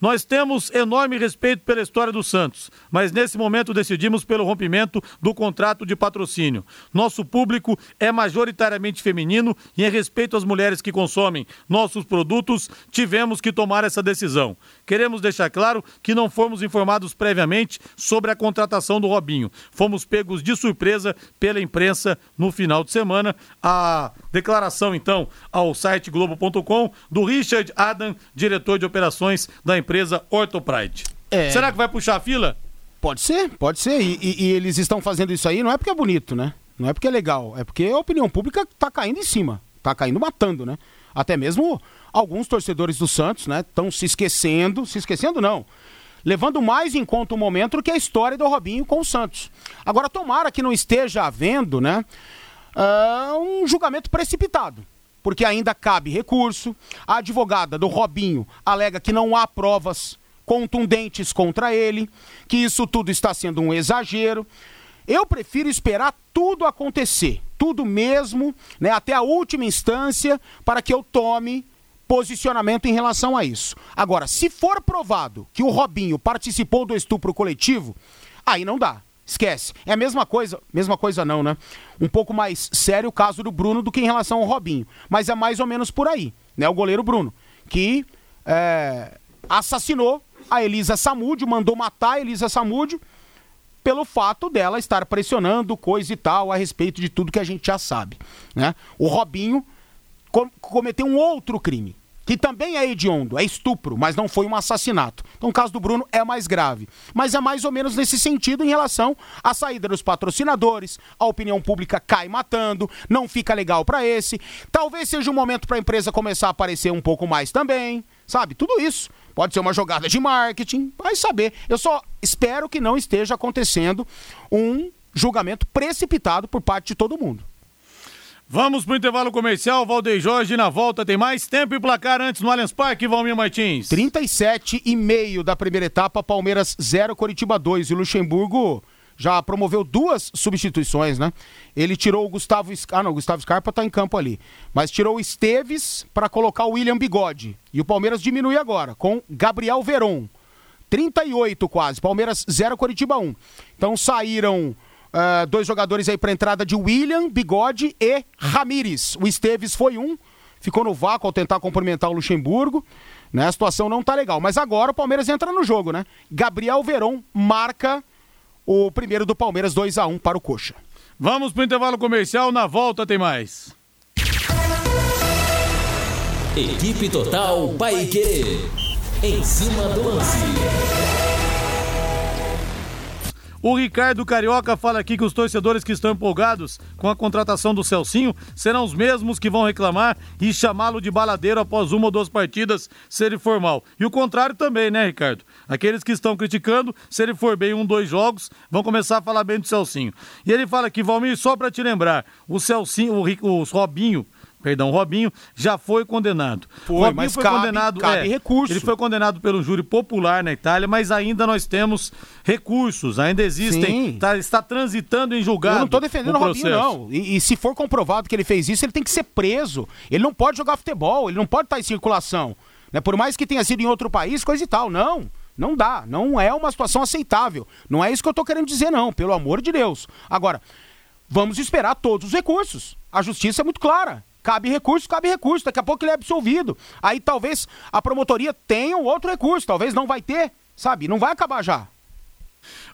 Speaker 1: Nós temos enorme respeito pela história do Santos, mas nesse momento decidimos pelo rompimento do contrato de patrocínio. Nosso público é majoritariamente feminino e, em respeito às mulheres que consomem nossos produtos, tivemos que tomar essa decisão. Queremos deixar claro que não fomos informados previamente sobre a contratação do Robinho. Fomos pegos de surpresa pela imprensa no final de semana. A declaração, então, ao site globo.com do Richard Adam, diretor de operações da empresa Ortopride. É... Será que vai puxar a fila?
Speaker 4: Pode ser, pode ser. E, e, e, eles estão fazendo isso aí não é porque é bonito, né? Não é porque é legal, é porque a opinião pública tá caindo em cima, tá caindo matando, né? Até mesmo alguns torcedores do Santos, né, estão se esquecendo, se esquecendo não, levando mais em conta o momento que a história do Robinho com o Santos. Agora, tomara que não esteja havendo, né, uh, um julgamento precipitado porque ainda cabe recurso. A advogada do Robinho alega que não há provas contundentes contra ele, que isso tudo está sendo um exagero. Eu prefiro esperar tudo acontecer, tudo mesmo, né, até a última instância, para que eu tome posicionamento em relação a isso. Agora, se for provado que o Robinho participou do estupro coletivo, aí não dá. Esquece. É a mesma coisa, mesma coisa não, né? Um pouco mais sério o caso do Bruno do que em relação ao Robinho. Mas é mais ou menos por aí, né? O goleiro Bruno, que é, assassinou a Elisa Samúdio, mandou matar a Elisa Samúdio pelo fato dela estar pressionando coisa e tal a respeito de tudo que a gente já sabe, né? O Robinho com cometeu um outro crime, que também é hediondo, é estupro, mas não foi um assassinato. Então o caso do Bruno é mais grave. Mas é mais ou menos nesse sentido em relação à saída dos patrocinadores, a opinião pública cai matando, não fica legal para esse. Talvez seja um momento para a empresa começar a aparecer um pouco mais também, sabe? Tudo isso. Pode ser uma jogada de marketing, vai saber. Eu só espero que não esteja acontecendo um julgamento precipitado por parte de todo mundo.
Speaker 1: Vamos pro intervalo comercial, Valdeir Jorge, na volta tem mais tempo e placar antes no Allianz Parque, Valmir Martins.
Speaker 4: 37 e meio da primeira etapa, Palmeiras 0, Coritiba 2 e o Luxemburgo já promoveu duas substituições, né? Ele tirou o Gustavo, ah não, o Gustavo Scarpa tá em campo ali, mas tirou o Esteves para colocar o William Bigode. E o Palmeiras diminui agora com Gabriel Veron. 38 quase, Palmeiras 0, Coritiba 1. Então saíram Uh, dois jogadores aí para entrada de William, Bigode e Ramires. O Esteves foi um, ficou no vácuo ao tentar cumprimentar o Luxemburgo. Né? A situação não tá legal. Mas agora o Palmeiras entra no jogo, né? Gabriel Veron marca o primeiro do Palmeiras 2 a 1 para o Coxa.
Speaker 1: Vamos pro intervalo comercial, na volta tem mais.
Speaker 5: Equipe Total Paique. Em cima do lance.
Speaker 1: O Ricardo Carioca fala aqui que os torcedores que estão empolgados com a contratação do Celcinho serão os mesmos que vão reclamar e chamá-lo de baladeiro após uma ou duas partidas se ele for mal. E o contrário também, né, Ricardo? Aqueles que estão criticando, se ele for bem um, dois jogos, vão começar a falar bem do Celcinho. E ele fala aqui, Valmir, só para te lembrar, o Celcinho, o, o Robinho, perdão, Robinho já foi condenado.
Speaker 4: Foi, Robinho mas foi cabe, condenado, cabe é, recurso.
Speaker 1: Ele foi condenado pelo júri popular na Itália, mas ainda nós temos recursos, ainda existem, tá, está transitando em julgado. Eu
Speaker 4: não estou defendendo o Robinho não. E, e, se for comprovado que ele fez isso, ele tem que ser preso. Ele não pode jogar futebol, ele não pode estar em circulação. Né? Por mais que tenha sido em outro país, coisa e tal, não. Não dá, não é uma situação aceitável. Não é isso que eu estou querendo dizer, não, pelo amor de Deus. Agora, vamos esperar todos os recursos. A justiça é muito clara. Cabe recurso, cabe recurso. Daqui a pouco ele é absolvido. Aí talvez a promotoria tenha um outro recurso. Talvez não vai ter, sabe? Não vai acabar já.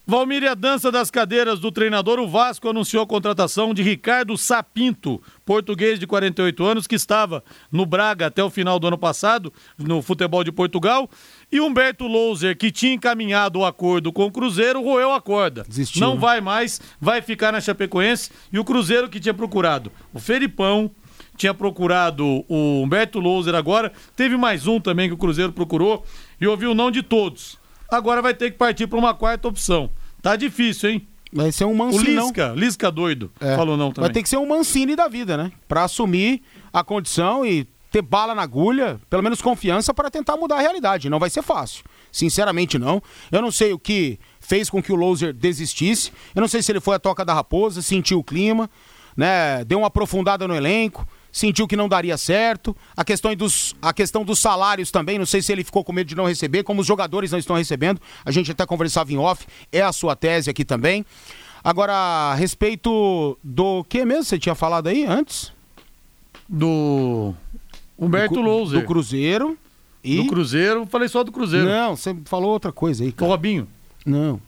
Speaker 1: Valmir, a dança das cadeiras do treinador, o Vasco anunciou a contratação de Ricardo Sapinto, português de 48 anos, que estava no Braga até o final do ano passado, no futebol de Portugal. E Humberto Louser, que tinha encaminhado o acordo com o Cruzeiro, roeu a corda. Desistiu, Não né? vai mais, vai ficar na Chapecoense. E o Cruzeiro que tinha procurado o Felipão, tinha procurado o Humberto Louser agora, teve mais um também que o Cruzeiro procurou e ouviu o não de todos. Agora vai ter que partir para uma quarta opção. Tá difícil, hein?
Speaker 4: Vai ser um Mancini.
Speaker 1: O Lisca, Lisca doido, é. falou não também.
Speaker 4: Vai ter que ser um Mancini da vida, né? Para assumir a condição e ter bala na agulha, pelo menos confiança para tentar mudar a realidade. Não vai ser fácil. Sinceramente, não. Eu não sei o que fez com que o Loser desistisse. Eu não sei se ele foi a toca da raposa, sentiu o clima, né? Deu uma aprofundada no elenco sentiu que não daria certo. A questão, dos, a questão dos salários também, não sei se ele ficou com medo de não receber, como os jogadores não estão recebendo. A gente até conversava em off, é a sua tese aqui também. Agora, a respeito do que mesmo você tinha falado aí antes?
Speaker 1: Do Humberto Louser.
Speaker 4: Do Cruzeiro.
Speaker 1: E... Do Cruzeiro, falei só do Cruzeiro.
Speaker 4: Não, você falou outra coisa aí.
Speaker 1: Cara. O Robinho.
Speaker 4: Não.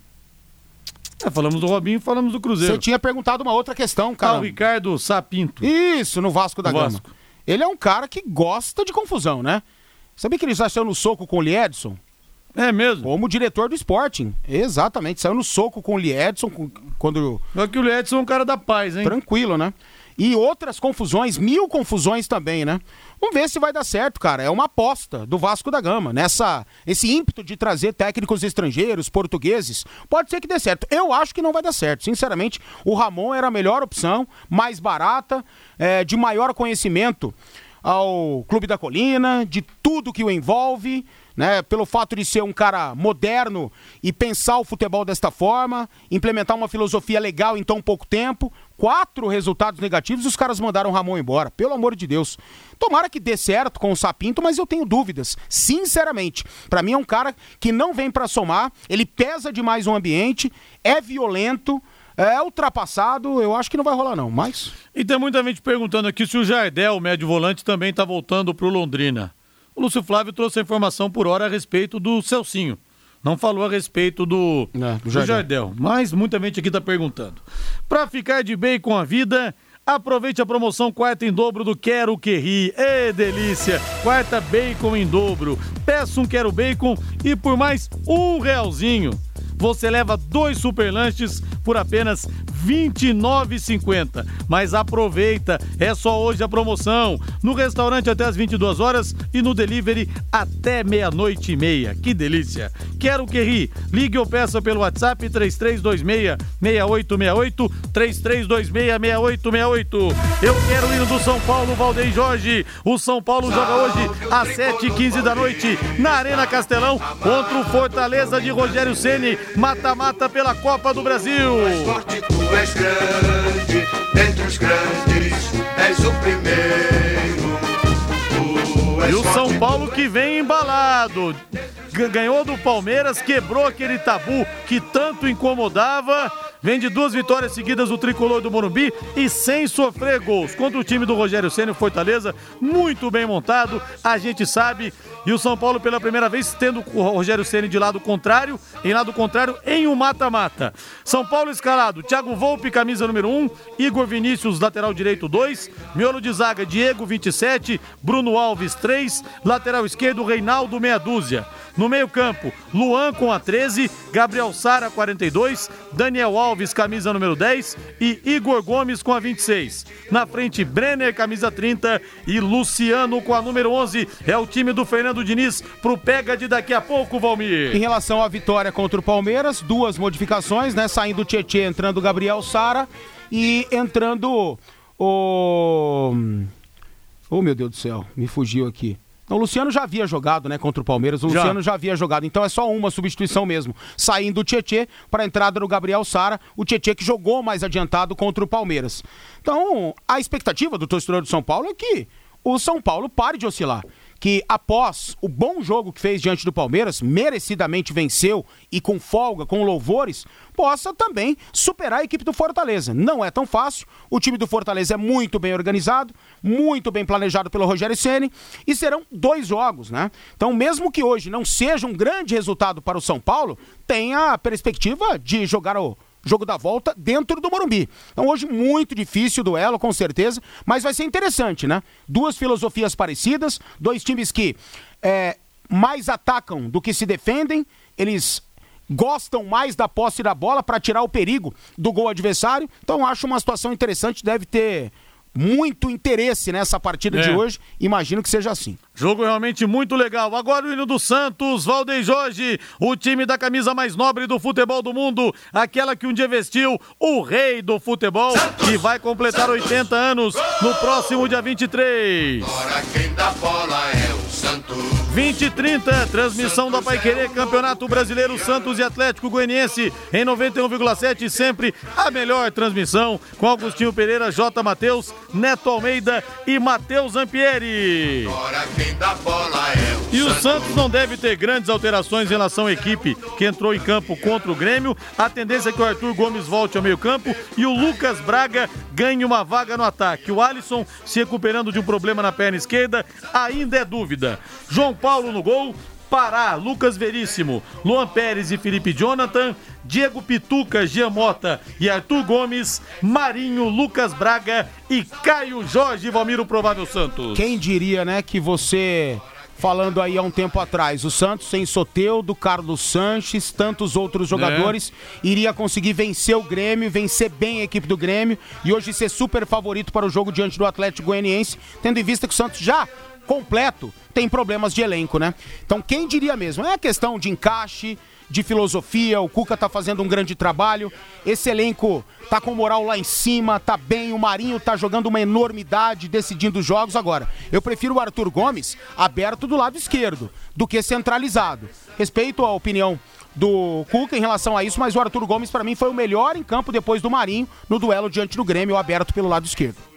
Speaker 1: É, falamos do Robinho falamos do Cruzeiro.
Speaker 4: Você tinha perguntado uma outra questão, cara. Ah,
Speaker 1: o Ricardo Sapinto.
Speaker 4: Isso, no Vasco da Gama. Vasco. Ele é um cara que gosta de confusão, né? Sabia que ele já saiu no soco com o Liedson?
Speaker 1: É mesmo?
Speaker 4: Como diretor do Sporting. Exatamente. Saiu no soco com o Liedson quando.
Speaker 1: Só que o Liedson é um cara da paz, hein?
Speaker 4: Tranquilo, né? E outras confusões, mil confusões também, né? Vamos ver se vai dar certo, cara. É uma aposta do Vasco da Gama nessa esse ímpeto de trazer técnicos estrangeiros, portugueses. Pode ser que dê certo. Eu acho que não vai dar certo. Sinceramente, o Ramon era a melhor opção, mais barata, é, de maior conhecimento ao Clube da Colina, de tudo que o envolve né? Pelo fato de ser um cara moderno e pensar o futebol desta forma, implementar uma filosofia legal em tão pouco tempo. Quatro resultados negativos e os caras mandaram o Ramon embora. Pelo amor de Deus. Tomara que dê certo com o Sapinto, mas eu tenho dúvidas. Sinceramente. para mim é um cara que não vem para somar, ele pesa demais o ambiente, é violento. É ultrapassado, eu acho que não vai rolar não, mas...
Speaker 1: E tem muita gente perguntando aqui se o Jardel, o médio volante, também tá voltando pro Londrina. O Lúcio Flávio trouxe a informação por hora a respeito do Celcinho. Não falou a respeito do, é, do, Jardel. Jardel. Mas muita gente aqui está perguntando. Para ficar de bem com a vida, aproveite a promoção quarta em dobro do Quero Que Ri. Ê, delícia! Quarta bacon em dobro. Peça um Quero Bacon e por mais um realzinho você leva dois super lanches por apenas R$ 29,50. Mas aproveita, é só hoje a promoção. No restaurante até as 22 horas e no delivery até meia-noite e meia. Que delícia! Quero que ri. Ligue ou peça pelo WhatsApp 3326 6868 3326 6868. Eu quero ir do São Paulo, Valdeir Jorge. O São Paulo joga hoje às 7h15 da noite na Arena Castelão contra o Fortaleza de Rogério Ceni mata-mata pela Copa do Brasil.
Speaker 2: Mais forte tu és grande, dentre os grandes, és o primeiro.
Speaker 1: E o São Paulo que vem embalado. Ganhou do Palmeiras, quebrou aquele tabu que tanto incomodava Vem de duas vitórias seguidas do tricolor do Morumbi e sem sofrer gols. Contra o time do Rogério Ceni Fortaleza, muito bem montado, a gente sabe. E o São Paulo pela primeira vez tendo o Rogério Ceni de lado contrário, em lado contrário em um mata-mata. São Paulo escalado, Thiago Volpe, camisa número 1, Igor Vinícius, lateral direito 2, miolo de zaga Diego 27, Bruno Alves 3, lateral esquerdo Reinaldo meia dúzia. No meio-campo, Luan com a 13, Gabriel Sara 42, Daniel Alves, camisa número 10 e Igor Gomes com a 26. Na frente, Brenner, camisa 30 e Luciano com a número 11. É o time do Fernando Diniz pro pega de daqui a pouco, Valmir.
Speaker 4: Em relação à vitória contra o Palmeiras, duas modificações, né? Saindo o Tietchan, entrando o Gabriel Sara e entrando o. Oh, meu Deus do céu, me fugiu aqui. O Luciano já havia jogado, né, contra o Palmeiras. O já. Luciano já havia jogado. Então é só uma substituição mesmo. Saindo o Tietê para a entrada do Gabriel Sara, o Tietê que jogou mais adiantado contra o Palmeiras. Então, a expectativa do torcedor do São Paulo é que o São Paulo pare de oscilar que após o bom jogo que fez diante do Palmeiras, merecidamente venceu e com folga, com louvores, possa também superar a equipe do Fortaleza. Não é tão fácil. O time do Fortaleza é muito bem organizado, muito bem planejado pelo Rogério Ceni e serão dois jogos, né? Então, mesmo que hoje não seja um grande resultado para o São Paulo, tem a perspectiva de jogar o jogo da volta dentro do Morumbi. Então hoje muito difícil o duelo, com certeza, mas vai ser interessante, né? Duas filosofias parecidas, dois times que é, mais atacam do que se defendem, eles gostam mais da posse da bola para tirar o perigo do gol adversário. Então acho uma situação interessante, deve ter muito interesse nessa partida é. de hoje. Imagino que seja assim.
Speaker 1: Jogo realmente muito legal. Agora o hino do Santos, Valdem Jorge, o time da camisa mais nobre do futebol do mundo, aquela que um dia vestiu o rei do futebol, Santos, que vai completar Santos, 80 anos no próximo dia 23. Agora quem dá bola é o Santos. 20 e 30, transmissão da Pai Querer, Campeonato Brasileiro Santos e Atlético Goianiense em 91,7, sempre a melhor transmissão com Augustinho Pereira, J. Matheus, Neto Almeida e Matheus Ampieri. E o Santos não deve ter grandes alterações em relação à equipe que entrou em campo contra o Grêmio. A tendência é que o Arthur Gomes volte ao meio-campo e o Lucas Braga ganhe uma vaga no ataque. O Alisson se recuperando de um problema na perna esquerda, ainda é dúvida. João Paulo no gol, Pará, Lucas Veríssimo, Luan Pérez e Felipe Jonathan, Diego Pituca, Giamota e Arthur Gomes, Marinho, Lucas Braga e Caio Jorge Valmiro Provável Santos.
Speaker 4: Quem diria, né, que você falando aí há um tempo atrás, o Santos sem Soteudo, Carlos Sanches, tantos outros jogadores, é. iria conseguir vencer o Grêmio, vencer bem a equipe do Grêmio e hoje ser super favorito para o jogo diante do Atlético Goianiense, tendo em vista que o Santos já completo tem problemas de elenco, né? Então quem diria mesmo? É questão de encaixe, de filosofia, o Cuca tá fazendo um grande trabalho, esse elenco tá com moral lá em cima, tá bem, o Marinho tá jogando uma enormidade, decidindo os jogos agora. Eu prefiro o Arthur Gomes aberto do lado esquerdo do que centralizado. Respeito a opinião do Cuca em relação a isso, mas o Arthur Gomes para mim foi o melhor em campo depois do Marinho no duelo diante do Grêmio aberto pelo lado esquerdo.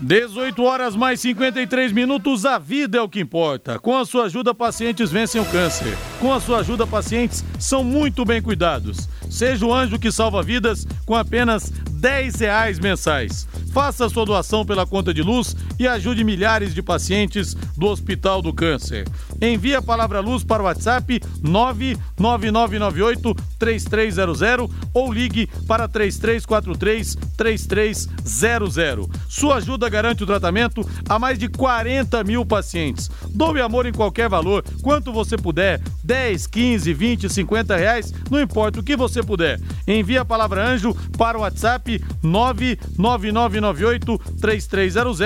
Speaker 1: 18 horas mais 53 minutos, a vida é o que importa. Com a sua ajuda, pacientes vencem o câncer. Com a sua ajuda, pacientes são muito bem cuidados. Seja o anjo que salva vidas com apenas 10 reais mensais. Faça sua doação pela conta de luz e ajude milhares de pacientes do Hospital do Câncer. Envie a palavra luz para o WhatsApp 99998 3300 ou ligue para 3343 3300. Sua ajuda garante o tratamento a mais de 40 mil pacientes. Doe amor em qualquer valor, quanto você puder, 10, 15, 20, 50 reais, não importa o que você puder. Envie a palavra anjo para o WhatsApp 99998 3300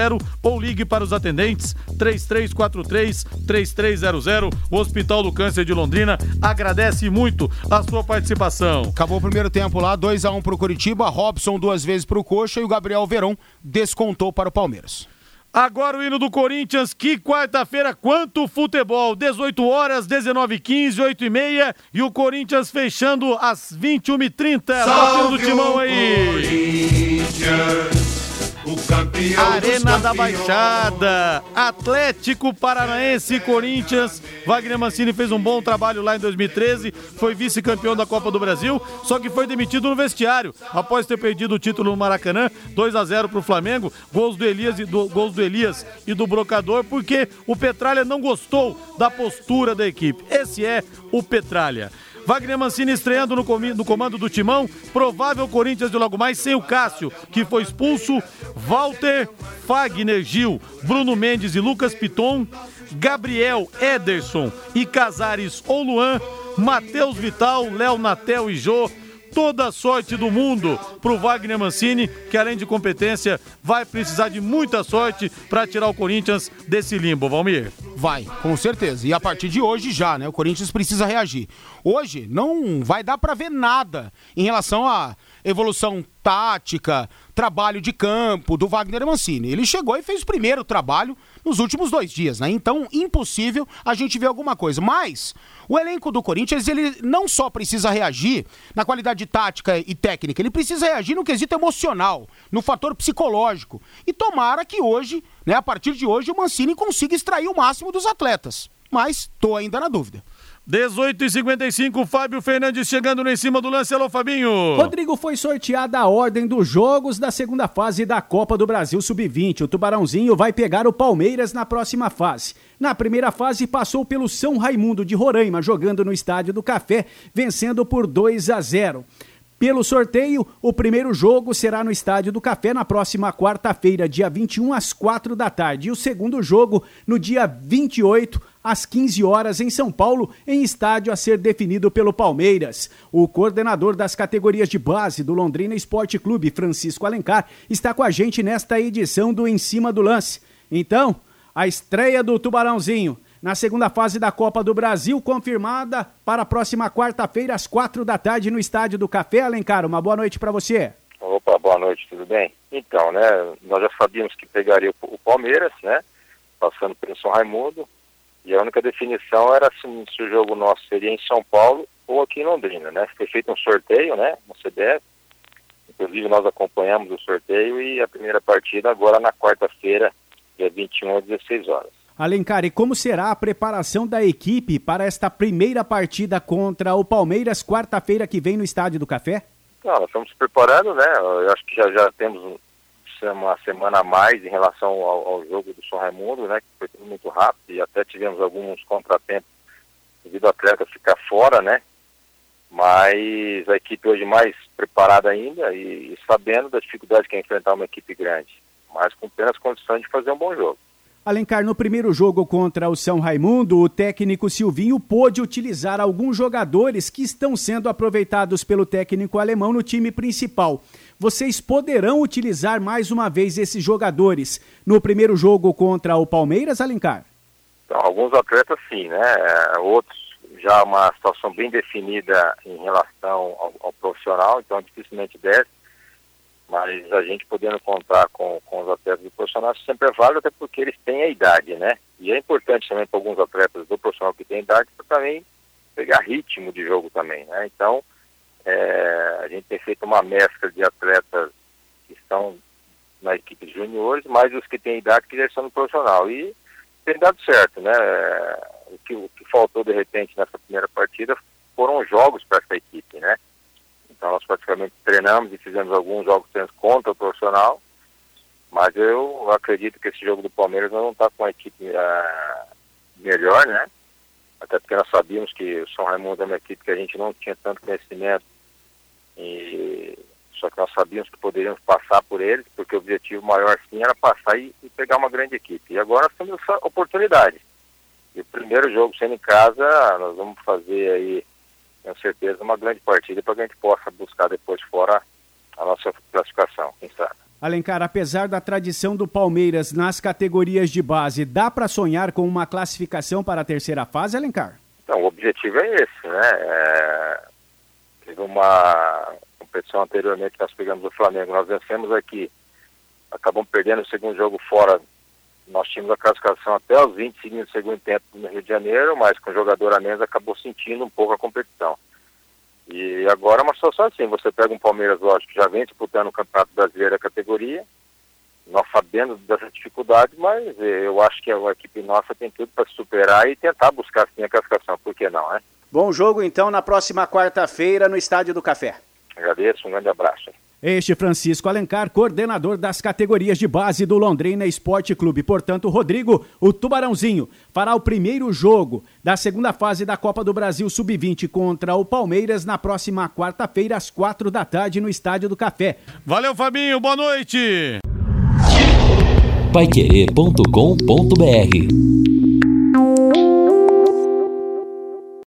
Speaker 1: ou ligue para os atendentes 3343 3300. O Hospital do Câncer de Londrina agradece muito a sua participação.
Speaker 4: Acabou o primeiro tempo lá, 2 a 1 um para o Curitiba, Robson duas vezes para o Coxa e o Gabriel Verão descontou para o Palmeiras.
Speaker 1: Agora o hino do Corinthians, que quarta-feira, quanto futebol, 18 horas, 19 15 8 e meia, e o Corinthians fechando às 21 h 30 batendo o timão aí. Corinthians. O campeão Arena da Baixada, Atlético Paranaense e Corinthians. Wagner Mancini fez um bom trabalho lá em 2013, foi vice-campeão da Copa do Brasil, só que foi demitido no vestiário após ter perdido o título no Maracanã, 2 a 0 para o Flamengo, gols do Elias e do gols do Elias e do Brocador, porque o Petralha não gostou da postura da equipe. Esse é o Petralha. Wagner Mancini estreando no, no comando do timão. Provável Corinthians de logo mais sem o Cássio, que foi expulso. Walter, Fagner Gil, Bruno Mendes e Lucas Piton. Gabriel, Ederson e Casares ou Luan. Matheus Vital, Léo Natel e Jô toda a sorte do mundo para o Wagner Mancini, que além de competência, vai precisar de muita sorte para tirar o Corinthians desse limbo, Valmir.
Speaker 4: Vai, com certeza. E a partir de hoje já, né? O Corinthians precisa reagir. Hoje não vai dar para ver nada em relação a evolução tática, trabalho de campo do Wagner Mancini. Ele chegou e fez o primeiro trabalho nos últimos dois dias, né? Então, impossível a gente ver alguma coisa. Mas o elenco do Corinthians, ele não só precisa reagir na qualidade tática e técnica, ele precisa reagir no quesito emocional, no fator psicológico. E tomara que hoje, né, a partir de hoje, o Mancini consiga extrair o máximo dos atletas. Mas tô ainda na dúvida.
Speaker 1: 18 e 55 Fábio Fernandes chegando em cima do lance. Alô, Fabinho.
Speaker 6: Rodrigo foi sorteada a ordem dos jogos da segunda fase da Copa do Brasil Sub-20. O Tubarãozinho vai pegar o Palmeiras na próxima fase. Na primeira fase, passou pelo São Raimundo de Roraima, jogando no Estádio do Café, vencendo por 2 a 0. Pelo sorteio, o primeiro jogo será no Estádio do Café na próxima quarta-feira, dia 21 às 4 da tarde, e o segundo jogo no dia 28 às 15 horas em São Paulo, em estádio a ser definido pelo Palmeiras. O coordenador das categorias de base do Londrina Esporte Clube, Francisco Alencar, está com a gente nesta edição do Em Cima do Lance. Então, a estreia do Tubarãozinho na segunda fase da Copa do Brasil, confirmada para a próxima quarta-feira, às quatro da tarde, no Estádio do Café. Alencar, uma boa noite para você.
Speaker 7: Opa, boa noite, tudo bem? Então, né, nós já sabíamos que pegaria o Palmeiras, né, passando pelo São Raimundo, E a única definição era se, se o jogo nosso seria em São Paulo ou aqui em Londrina, né? Foi feito um sorteio, né, no CBF. Inclusive nós acompanhamos o sorteio e a primeira partida agora na quarta-feira, dia 21 às 16 horas.
Speaker 6: Alencar, e como será a preparação da equipe para esta primeira partida contra o Palmeiras, quarta-feira que vem no Estádio do Café?
Speaker 7: Não, nós estamos preparando, né? Eu acho que já, já temos uma semana a mais em relação ao, ao jogo do São Raimundo, né? Que foi tudo muito rápido e até tivemos alguns contratempos devido ao atleta ficar fora, né? Mas a equipe hoje mais preparada ainda e, e sabendo das dificuldades que é enfrentar uma equipe grande, mas com plenas condições de fazer um bom jogo.
Speaker 6: Alencar, no primeiro jogo contra o São Raimundo, o técnico Silvinho pôde utilizar alguns jogadores que estão sendo aproveitados pelo técnico alemão no time principal. Vocês poderão utilizar mais uma vez esses jogadores no primeiro jogo contra o Palmeiras, Alencar?
Speaker 7: Então, alguns atletas sim, né? É, outros já uma situação bem definida em relação ao, ao profissional, então dificilmente desce mas a gente podendo contar com, com os atletas do profissional sempre é válido, até porque eles têm a idade, né? E é importante também para alguns atletas do profissional que têm idade para também pegar ritmo de jogo também, né? Então, é, a gente tem feito uma mescla de atletas que estão na equipe de juniores, mais os que têm idade que já estão no profissional. E tem dado certo, né? O que, o que faltou de repente nessa primeira partida foram jogos para essa equipe, né? Então nós praticamente treinamos e fizemos alguns jogos contra o profissional, mas eu acredito que esse jogo do Palmeiras não está com a equipe uh, melhor, né? Até porque nós sabíamos que o São Raimundo é uma equipe que a gente não tinha tanto conhecimento, e, só que nós sabíamos que poderíamos passar por eles, porque o objetivo maior sim era passar e, e pegar uma grande equipe. E agora nós temos essa oportunidade. E o primeiro jogo sendo em casa, nós vamos fazer aí tenho certeza, uma grande partida para que a gente possa buscar depois fora a nossa classificação, quem sabe.
Speaker 6: Alencar, apesar da tradição do Palmeiras nas categorias de base, dá para sonhar com uma classificação para a terceira fase, Alencar?
Speaker 7: Então, o objetivo é esse, né? É... Teve uma competição anteriormente que nós pegamos o Flamengo, nós vencemos aqui, acabamos perdendo o segundo jogo fora nós tínhamos a classificação até os 25 do segundo tempo no Rio de Janeiro, mas com o jogador a menos acabou sentindo um pouco a competição. E agora é uma situação assim, você pega um Palmeiras, lógico, que já vem disputando o Campeonato Brasileiro da categoria, nós sabendo dessa dificuldade, mas eu acho que a equipe nossa tem tudo para superar e tentar buscar sim a classificação, por que não, né?
Speaker 6: Bom jogo então na próxima quarta-feira no Estádio do Café.
Speaker 7: Agradeço, um grande abraço.
Speaker 6: Este Francisco Alencar, coordenador das categorias de base do Londrina Esporte Clube. Portanto, Rodrigo, o Tubarãozinho, fará o primeiro jogo da segunda fase da Copa do Brasil Sub-20 contra o Palmeiras na próxima quarta-feira, às quatro da tarde, no Estádio do Café.
Speaker 1: Valeu, Fabinho, boa noite!
Speaker 5: Paiquerê.com.br